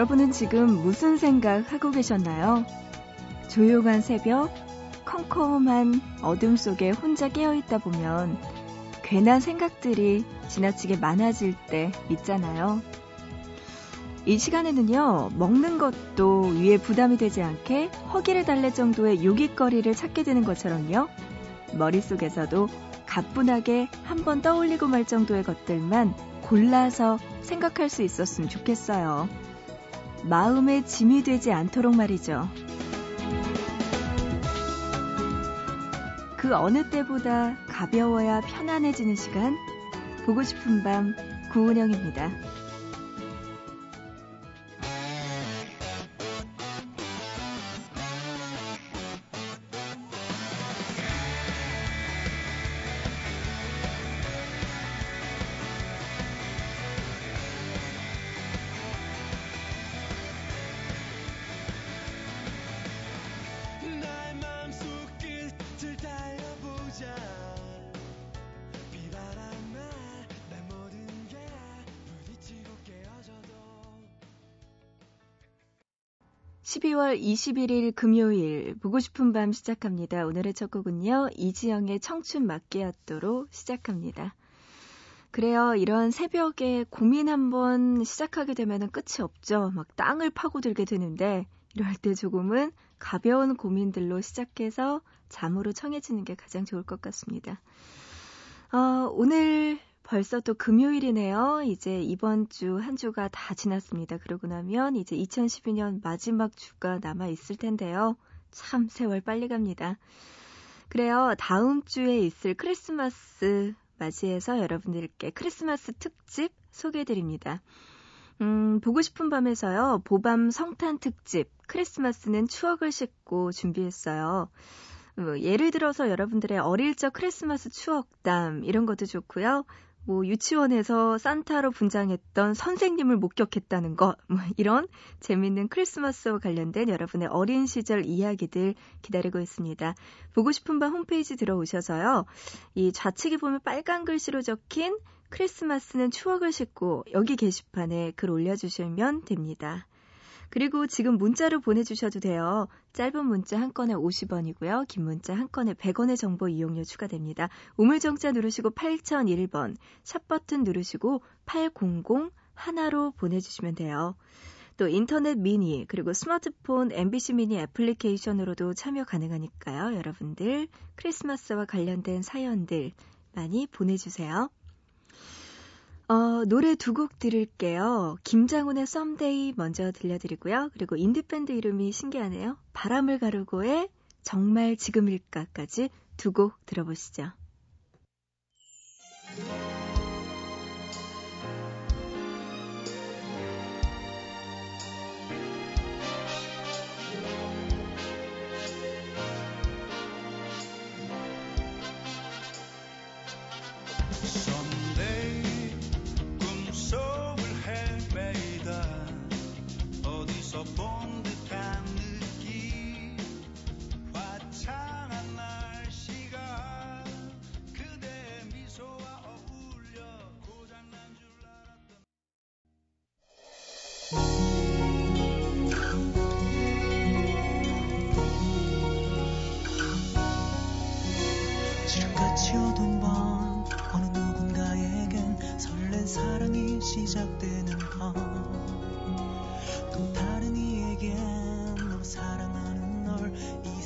여러분은 지금 무슨 생각 하고 계셨나요? 조용한 새벽, 컴컴한 어둠 속에 혼자 깨어있다 보면 괜한 생각들이 지나치게 많아질 때 있잖아요. 이 시간에는요, 먹는 것도 위에 부담이 되지 않게 허기를 달랠 정도의 요깃거리를 찾게 되는 것처럼요, 머릿속에서도 가뿐하게 한번 떠올리고 말 정도의 것들만 골라서 생각할 수 있었으면 좋겠어요. 마음에 짐이 되지 않도록 말이죠. 그 어느 때보다 가벼워야 편안해지는 시간, 보고 싶은 밤, 구은영입니다. 12월 21일 금요일 보고 싶은 밤 시작합니다. 오늘의 첫 곡은요. 이지영의 청춘 마끼아또로 시작합니다. 그래요. 이런 새벽에 고민 한번 시작하게 되면 끝이 없죠. 막 땅을 파고들게 되는데 이럴 때 조금은 가벼운 고민들로 시작해서 잠으로 청해지는 게 가장 좋을 것 같습니다. 어, 오늘 벌써 또 금요일이네요. 이제 이번 주 한 주가 다 지났습니다. 그러고 나면 이제 2012년 마지막 주가 남아 있을 텐데요. 참 세월 빨리 갑니다. 그래요. 다음 주에 있을 크리스마스 맞이해서 여러분들께 크리스마스 특집 소개해 드립니다. 음, 보고 싶은 밤에서요. 보밤 성탄 특집 크리스마스는 추억을 싣고 준비했어요. 어, 예를 들어서 여러분들의 어릴 적 크리스마스 추억담 이런 것도 좋고요. 뭐 유치원에서 산타로 분장했던 선생님을 목격했다는 것, 뭐 이런 재밌는 크리스마스와 관련된 여러분의 어린 시절 이야기들 기다리고 있습니다. 보고 싶은 밤 홈페이지 들어오셔서요. 이 좌측에 보면 빨간 글씨로 적힌 크리스마스는 추억을 싣고 여기 게시판에 글 올려주시면 됩니다. 그리고 지금 문자로 보내주셔도 돼요. 짧은 문자 한 건에 50원이고요. 긴 문자 한 건에 100원의 정보 이용료 추가됩니다. 우물정자 누르시고 8001번, 샵버튼 누르시고 800 하나로 보내주시면 돼요. 또 인터넷 미니 그리고 스마트폰 MBC 미니 애플리케이션으로도 참여 가능하니까요. 여러분들 크리스마스와 관련된 사연들 많이 보내주세요. 어, 노래 두 곡 들을게요. 김장훈의 Someday 먼저 들려드리고요. 그리고 인디밴드 이름이 신기하네요. 바람을 가르고의 정말 지금일까까지 두 곡 들어보시죠.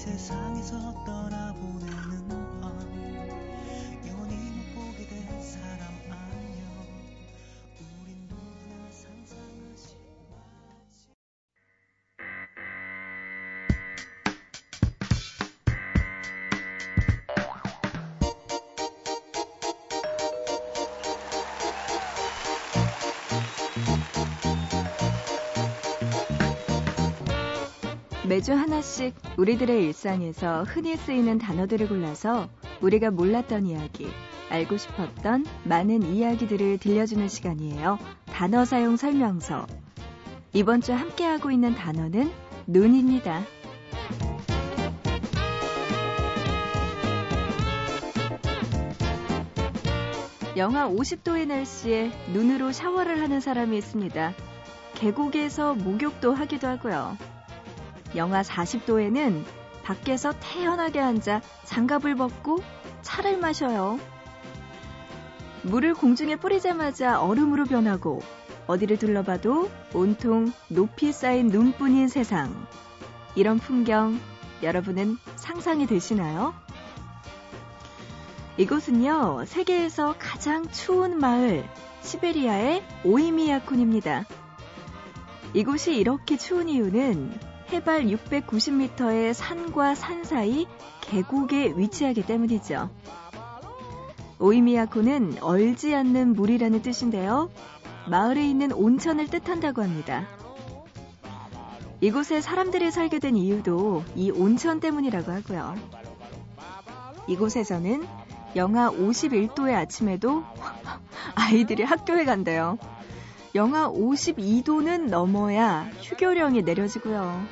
세상에서 떠나보내 매주 하나씩 우리들의 일상에서 흔히 쓰이는 단어들을 골라서 우리가 몰랐던 이야기, 알고 싶었던 많은 이야기들을 들려주는 시간이에요. 단어 사용 설명서. 이번 주 함께하고 있는 단어는 눈입니다. 영하 50도의 날씨에 눈으로 샤워를 하는 사람이 있습니다. 계곡에서 목욕도 하기도 하고요. 영하 40도에는 밖에서 태연하게 앉아 장갑을 벗고 차를 마셔요. 물을 공중에 뿌리자마자 얼음으로 변하고 어디를 둘러봐도 온통 높이 쌓인 눈뿐인 세상. 이런 풍경 여러분은 상상이 되시나요? 이곳은요, 세계에서 가장 추운 마을, 시베리아의 오이미야콘입니다. 이곳이 이렇게 추운 이유는 해발 690m의 산과 산 사이 계곡에 위치하기 때문이죠. 오이미야코는 얼지 않는 물이라는 뜻인데요. 마을에 있는 온천을 뜻한다고 합니다. 이곳에 사람들이 살게 된 이유도 이 온천 때문이라고 하고요. 이곳에서는 영하 51도의 아침에도 아이들이 학교에 간대요. 영하 52도는 넘어야 휴교령이 내려지고요.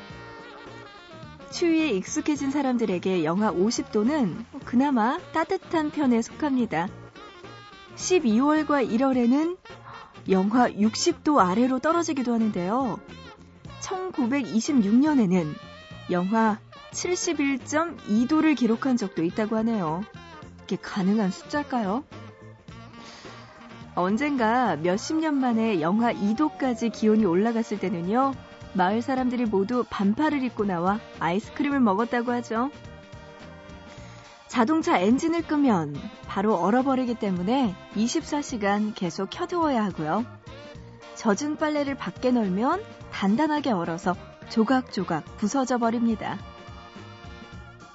추위에 익숙해진 사람들에게 영하 50도는 그나마 따뜻한 편에 속합니다. 12월과 1월에는 영하 60도 아래로 떨어지기도 하는데요. 1926년에는 영하 71.2도를 기록한 적도 있다고 하네요. 이게 가능한 숫자일까요? 언젠가 몇십 년 만에 영하 2도까지 기온이 올라갔을 때는요, 마을 사람들이 모두 반팔을 입고 나와 아이스크림을 먹었다고 하죠. 자동차 엔진을 끄면 바로 얼어버리기 때문에 24시간 계속 켜두어야 하고요. 젖은 빨래를 밖에 널면 단단하게 얼어서 조각조각 부서져 버립니다.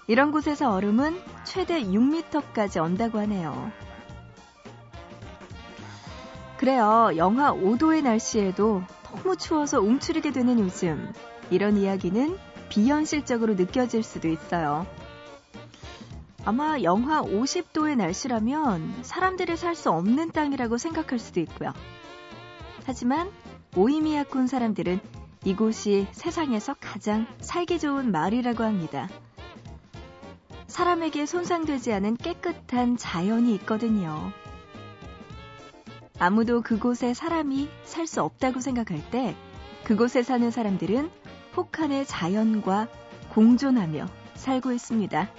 이런 곳에서 얼음은 최대 6m까지 언다고 하네요. 그래요. 영하 5도의 날씨에도 너무 추워서 움츠리게 되는 요즘. 이런 이야기는 비현실적으로 느껴질 수도 있어요. 아마 영하 50도의 날씨라면 사람들이 살 수 없는 땅이라고 생각할 수도 있고요. 하지만 오이미야군 사람들은 이곳이 세상에서 가장 살기 좋은 마을이라고 합니다. 사람에게 손상되지 않은 깨끗한 자연이 있거든요. 아무도 그곳에 사람이 살 수 없다고 생각할 때 그곳에 사는 사람들은 혹한의 자연과 공존하며 살고 있습니다.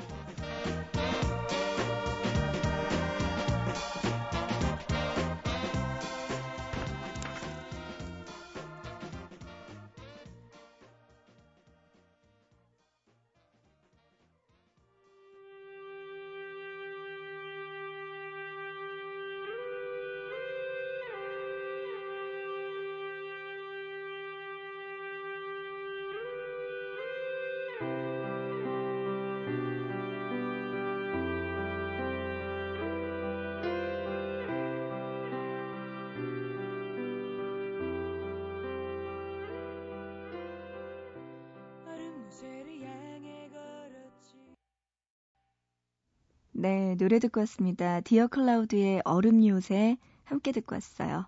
네, 노래 듣고 왔습니다. 디어 클라우드의 얼음 요새 함께 듣고 왔어요.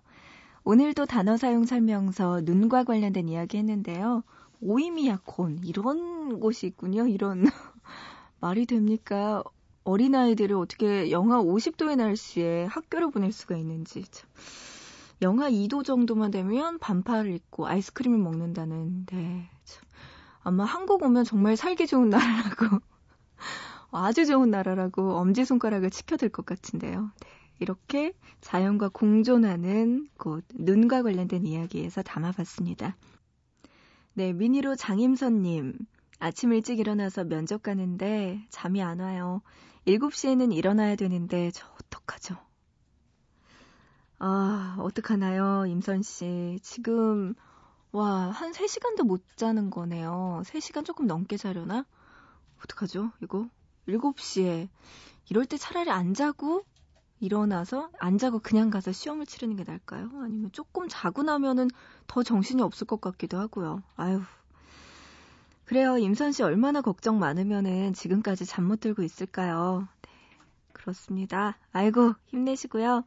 오늘도 단어 사용 설명서 눈과 관련된 이야기 했는데요. 오이미야콘 이런 곳이 있군요. 이런 말이 됩니까? 어린아이들을 어떻게 영하 50도의 날씨에 학교를 보낼 수가 있는지 참. 영하 2도 정도만 되면 반팔을 입고 아이스크림을 먹는다는 데 참. 아마 한국 오면 정말 살기 좋은 나라라고 아주 좋은 나라라고 엄지손가락을 치켜들 것 같은데요. 네, 이렇게 자연과 공존하는 곳, 눈과 관련된 이야기에서 담아봤습니다. 네, 미니로 장임선님. 아침 일찍 일어나서 면접 가는데 잠이 안 와요. 7시에는 일어나야 되는데 저 어떡하죠? 아, 어떡하나요, 임선 씨. 지금, 와, 한 3시간도 못 자는 거네요. 3시간 조금 넘게 자려나? 어떡하죠, 이거? 7시에 이럴 때 차라리 안 자고 일어나서 안 자고 그냥 가서 시험을 치르는 게 나을까요? 아니면 조금 자고 나면은 더 정신이 없을 것 같기도 하고요. 아유. 그래요. 임선 씨 얼마나 걱정 많으면은 지금까지 잠 못 들고 있을까요? 네. 그렇습니다. 아이고, 힘내시고요.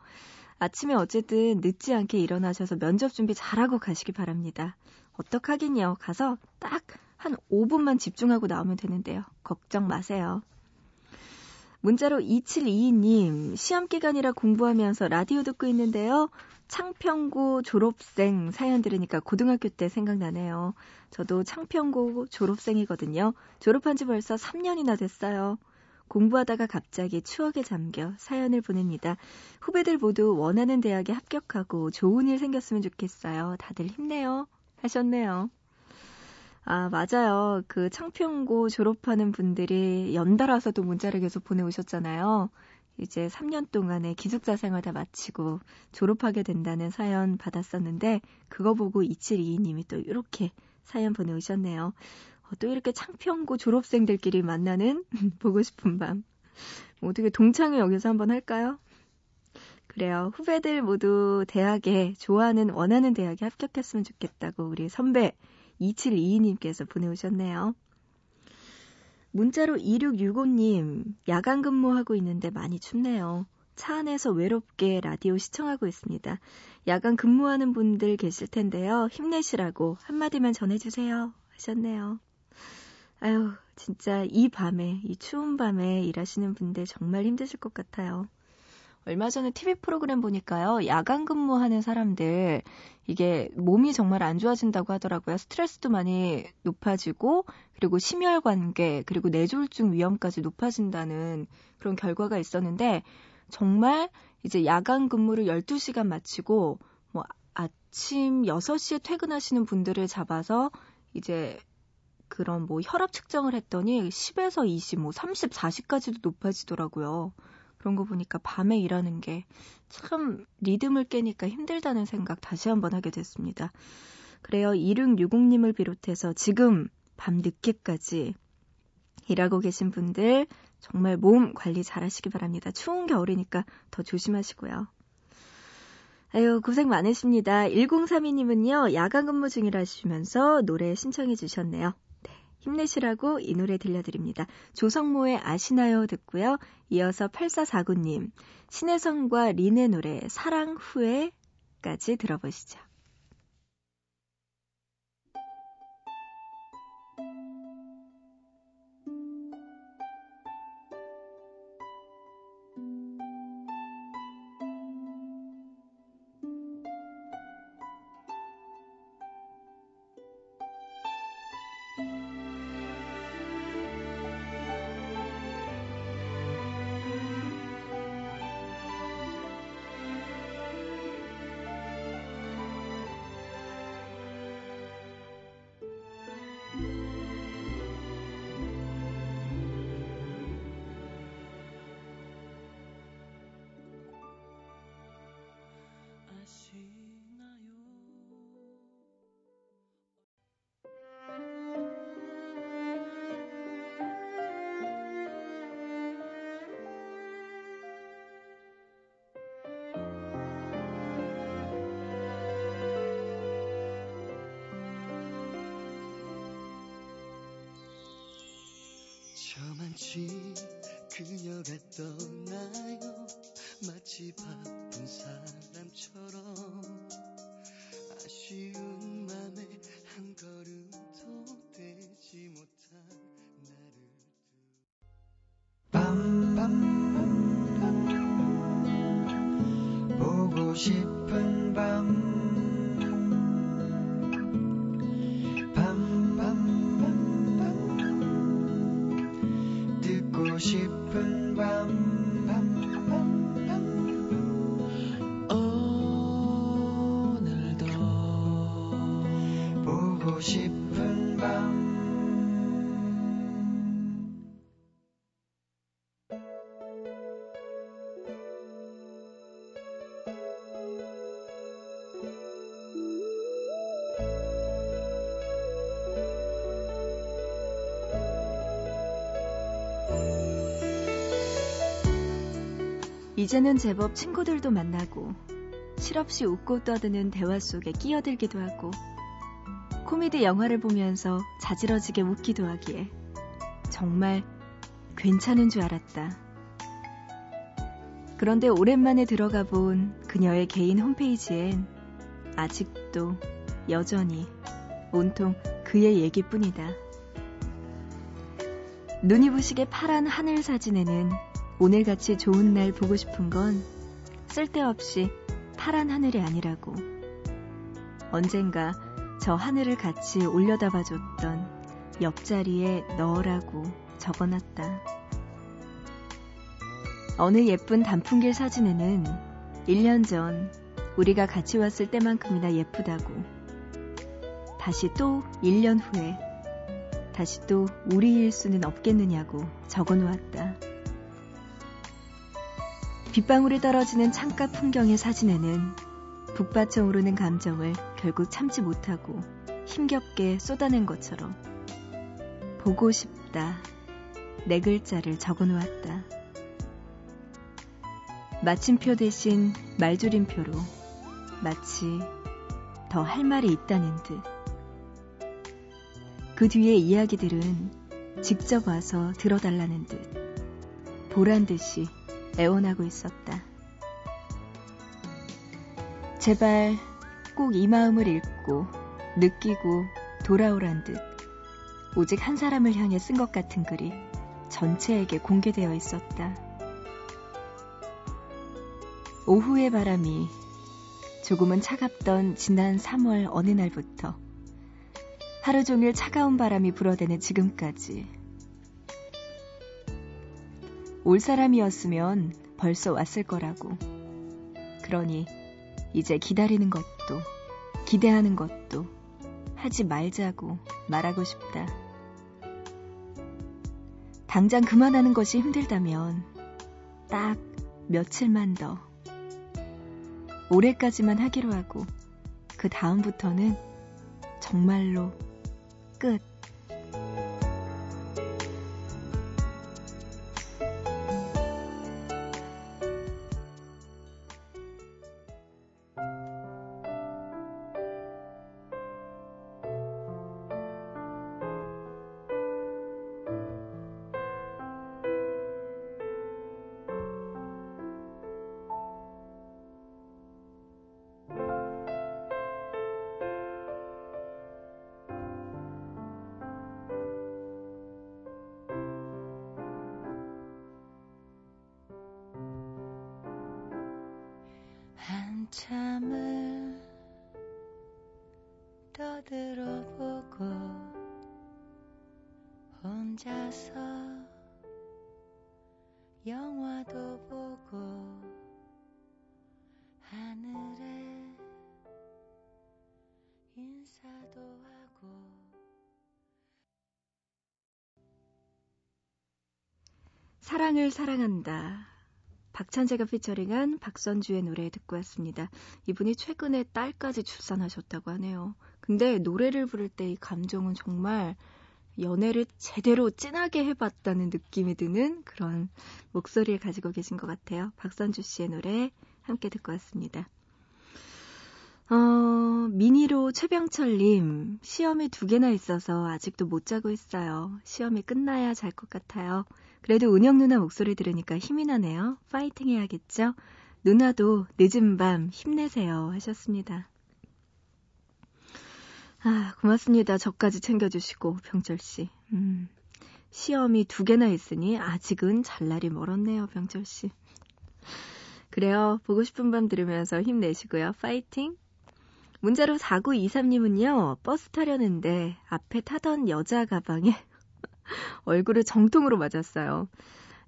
아침에 어쨌든 늦지 않게 일어나셔서 면접 준비 잘하고 가시기 바랍니다. 어떡하긴요. 가서 딱 한 5분만 집중하고 나오면 되는데요. 걱정 마세요. 문자로 2722님, 시험 기간이라 공부하면서 라디오 듣고 있는데요. 창평고 졸업생 사연 들으니까 고등학교 때 생각나네요. 저도 창평고 졸업생이거든요. 졸업한 지 벌써 3년이나 됐어요. 공부하다가 갑자기 추억에 잠겨 사연을 보냅니다. 후배들 모두 원하는 대학에 합격하고 좋은 일 생겼으면 좋겠어요. 다들 힘내요. 하셨네요. 아, 맞아요. 그 창평고 졸업하는 분들이 연달아서도 문자를 계속 보내오셨잖아요. 이제 3년 동안의 기숙사 생활 다 마치고 졸업하게 된다는 사연 받았었는데, 그거 보고 2722님이 또 이렇게 사연 보내오셨네요. 어, 또 이렇게 창평고 졸업생들끼리 만나는 보고 싶은 밤. 뭐 어떻게 동창회 여기서 한번 할까요? 그래요. 후배들 모두 대학에 좋아하는 원하는 대학에 합격했으면 좋겠다고 우리 선배 2722님께서 보내오셨네요. 문자로 2665님, 야간 근무하고 있는데 많이 춥네요. 차 안에서 외롭게 라디오 시청하고 있습니다. 야간 근무하는 분들 계실 텐데요. 힘내시라고 한마디만 전해주세요. 하셨네요. 아유, 진짜 이 밤에, 이 추운 밤에 일하시는 분들 정말 힘드실 것 같아요. 얼마 전에 TV 프로그램 보니까요, 야간 근무하는 사람들, 이게 몸이 정말 안 좋아진다고 하더라고요. 스트레스도 많이 높아지고, 그리고 심혈관계, 그리고 뇌졸중 위험까지 높아진다는 그런 결과가 있었는데, 정말 이제 야간 근무를 12시간 마치고, 뭐, 아침 6시에 퇴근하시는 분들을 잡아서 이제 그런 뭐 혈압 측정을 했더니 10에서 20, 뭐 30, 40까지도 높아지더라고요. 그런 거 보니까 밤에 일하는 게 참 리듬을 깨니까 힘들다는 생각 다시 한번 하게 됐습니다. 그래요. 2660님을 비롯해서 지금 밤 늦게까지 일하고 계신 분들 정말 몸 관리 잘 하시기 바랍니다. 추운 겨울이니까 더 조심하시고요. 아유, 고생 많으십니다. 1032님은요, 야간 근무 중이라시면서 노래 신청해 주셨네요. 힘내시라고 이 노래 들려드립니다. 조성모의 아시나요 듣고요. 이어서 8449님, 신혜성과 린의 노래 사랑 후에까지 들어보시죠. 저만치 그녀가 떠나요? 마치 바쁜 사람처럼 아쉬운 보고 싶은 밤. 이제는 제법 친구들도 만나고 실없이 웃고 떠드는 대화 속에 끼어들기도 하고 코미디 영화를 보면서 자지러지게 웃기도 하기에 정말 괜찮은 줄 알았다. 그런데 오랜만에 들어가 본 그녀의 개인 홈페이지엔 아직도 여전히 온통 그의 얘기뿐이다. 눈이 부시게 파란 하늘 사진에는 오늘같이 좋은 날 보고 싶은 건 쓸데없이 파란 하늘이 아니라고. 언젠가 저 하늘을 같이 올려다봐 줬던 옆자리에 너라고 적어놨다. 어느 예쁜 단풍길 사진에는 1년 전 우리가 같이 왔을 때만큼이나 예쁘다고. 다시 또 1년 후에 다시 또 우리일 수는 없겠느냐고 적어 놓았다. 빗방울이 떨어지는 창가 풍경의 사진에는 북받쳐 오르는 감정을 결국 참지 못하고 힘겹게 쏟아낸 것처럼 보고 싶다 네 글자를 적어 놓았다. 마침표 대신 말줄임표로 마치 더 할 말이 있다는 듯. 그 뒤의 이야기들은 직접 와서 들어달라는 듯. 보란 듯이 애원하고 있었다. 제발 꼭 이 마음을 읽고 느끼고 돌아오란 듯 오직 한 사람을 향해 쓴 것 같은 글이 전체에게 공개되어 있었다. 오후의 바람이 조금은 차갑던 지난 3월 어느 날부터 하루 종일 차가운 바람이 불어대는 지금까지 올 사람이었으면 벌써 왔을 거라고. 그러니 이제 기다리는 것도 기대하는 것도 하지 말자고 말하고 싶다. 당장 그만하는 것이 힘들다면 딱 며칠만 더 올해까지만 하기로 하고 그 다음부터는 정말로 끝. 한참을 떠들어 보고 혼자서 영화도 보고 하늘에 인사도 하고 사랑을 사랑한다. 박찬재가 피처링한 박선주의 노래 듣고 왔습니다. 이분이 최근에 딸까지 출산하셨다고 하네요. 근데 노래를 부를 때 이 감정은 정말 연애를 제대로 진하게 해봤다는 느낌이 드는 그런 목소리를 가지고 계신 것 같아요. 박선주 씨의 노래 함께 듣고 왔습니다. 어, 미니로 최병철님, 시험이 두 개나 있어서 아직도 못 자고 있어요. 시험이 끝나야 잘 것 같아요. 그래도 은영 누나 목소리 들으니까 힘이 나네요. 파이팅 해야겠죠? 누나도 늦은 밤 힘내세요. 하셨습니다. 아, 고맙습니다. 저까지 챙겨주시고, 병철씨. 음, 시험이 두 개나 있으니 아직은 잘 날이 멀었네요, 병철씨. 그래요. 보고 싶은 밤 들으면서 힘내시고요. 파이팅! 문자로 4923님은요, 버스 타려는데 앞에 타던 여자 가방에 얼굴을 정통으로 맞았어요.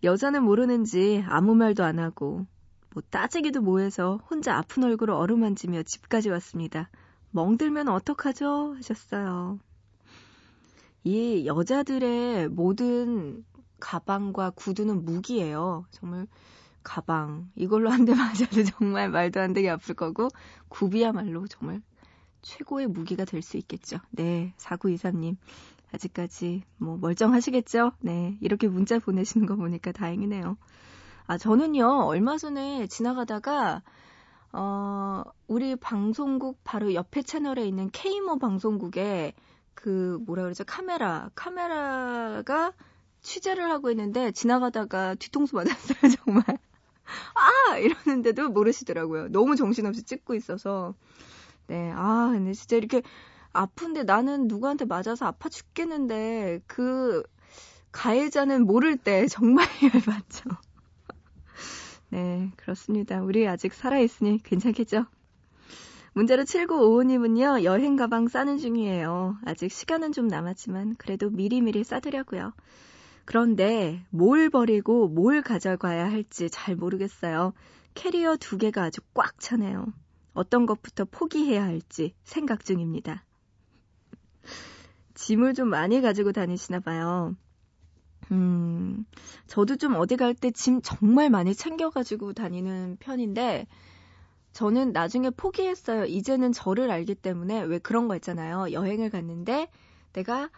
여자는 모르는지 아무 말도 안 하고 뭐 따지기도 뭐해서 혼자 아픈 얼굴을 어루만지며 집까지 왔습니다. 멍들면 어떡하죠? 하셨어요. 이 여자들의 모든 가방과 구두는 무기예요. 정말 가방 이걸로 한 대 맞아도 정말 말도 안 되게 아플 거고 굽이야말로 정말 최고의 무기가 될 수 있겠죠. 네, 4923님. 아직까지 뭐 멀쩡하시겠죠? 네. 이렇게 문자 보내시는 거 보니까 다행이네요. 아, 저는요, 얼마 전에 지나가다가, 어, 우리 방송국 바로 옆에 채널에 있는 K모 방송국에 그, 뭐라 그러죠? 카메라, 카메라가 취재를 하고 있는데 지나가다가 뒤통수 맞았어요, 정말. 아! 이러는데도 모르시더라고요. 너무 정신없이 찍고 있어서. 네, 아, 근데 진짜 이렇게 아픈데 나는 누구한테 맞아서 아파 죽겠는데 그 가해자는 모를 때 정말 열받죠. 네, 그렇습니다. 우리 아직 살아있으니 괜찮겠죠? 문제로 7955님은요, 여행 가방 싸는 중이에요. 아직 시간은 좀 남았지만, 그래도 미리미리 싸두려고요. 그런데 뭘 버리고 뭘 가져가야 할지 잘 모르겠어요. 캐리어 두 개가 아주 꽉 차네요. 어떤 것부터 포기해야 할지 생각 중입니다. 짐을 좀 많이 가지고 다니시나 봐요. 음, 저도 좀 어디 갈 때 짐 정말 많이 챙겨가지고 다니는 편인데, 저는 나중에 포기했어요. 이제는 저를 알기 때문에 왜 그런 거 있잖아요. 여행을 갔는데 내가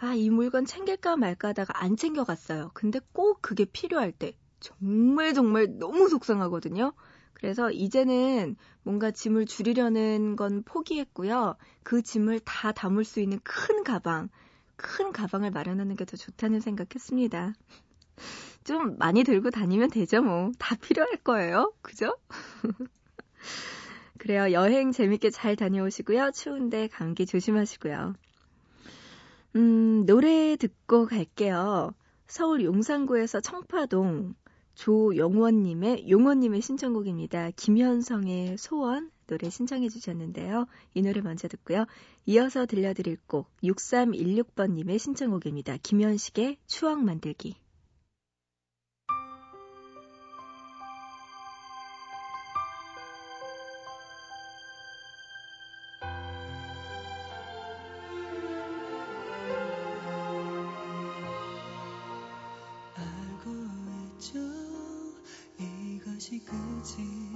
아, 이 물건 챙길까 말까 하다가 안 챙겨갔어요. 근데 꼭 그게 필요할 때 정말 정말 너무 속상하거든요. 그래서 이제는 뭔가 짐을 줄이려는 건 포기했고요. 그 짐을 다 담을 수 있는 큰 가방, 큰 가방을 마련하는 게 더 좋다는 생각했습니다. 좀 많이 들고 다니면 되죠, 뭐. 다 필요할 거예요. 그죠? 그래요. 여행 재밌게 잘 다녀오시고요. 추운데 감기 조심하시고요. 음, 노래 듣고 갈게요. 서울 용산구에서 청파동 조영원님의 용원님의 신청곡입니다. 김현성의 소원 노래 신청해 주셨는데요. 이 노래 먼저 듣고요. 이어서 들려드릴 곡 6316번님의 신청곡입니다. 김현식의 추억 만들기. 이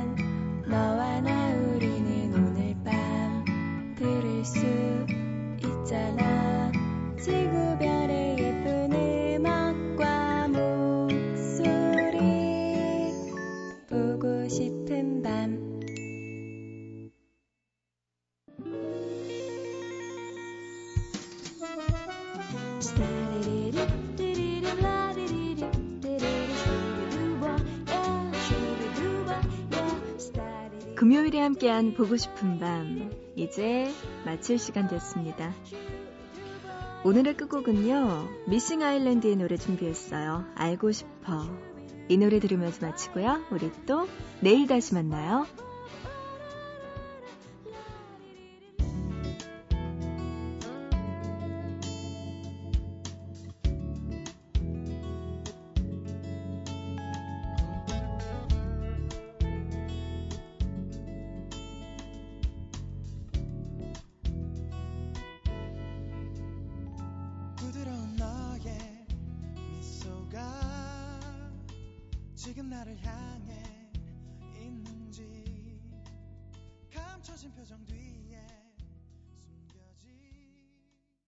함께한 보고 싶은 밤 이제 마칠 시간 됐습니다. 오늘의 끝곡은요 미싱 아일랜드의 노래 준비했어요. 알고 싶어 이 노래 들으면서 마치고요. 우리 또 내일 다시 만나요.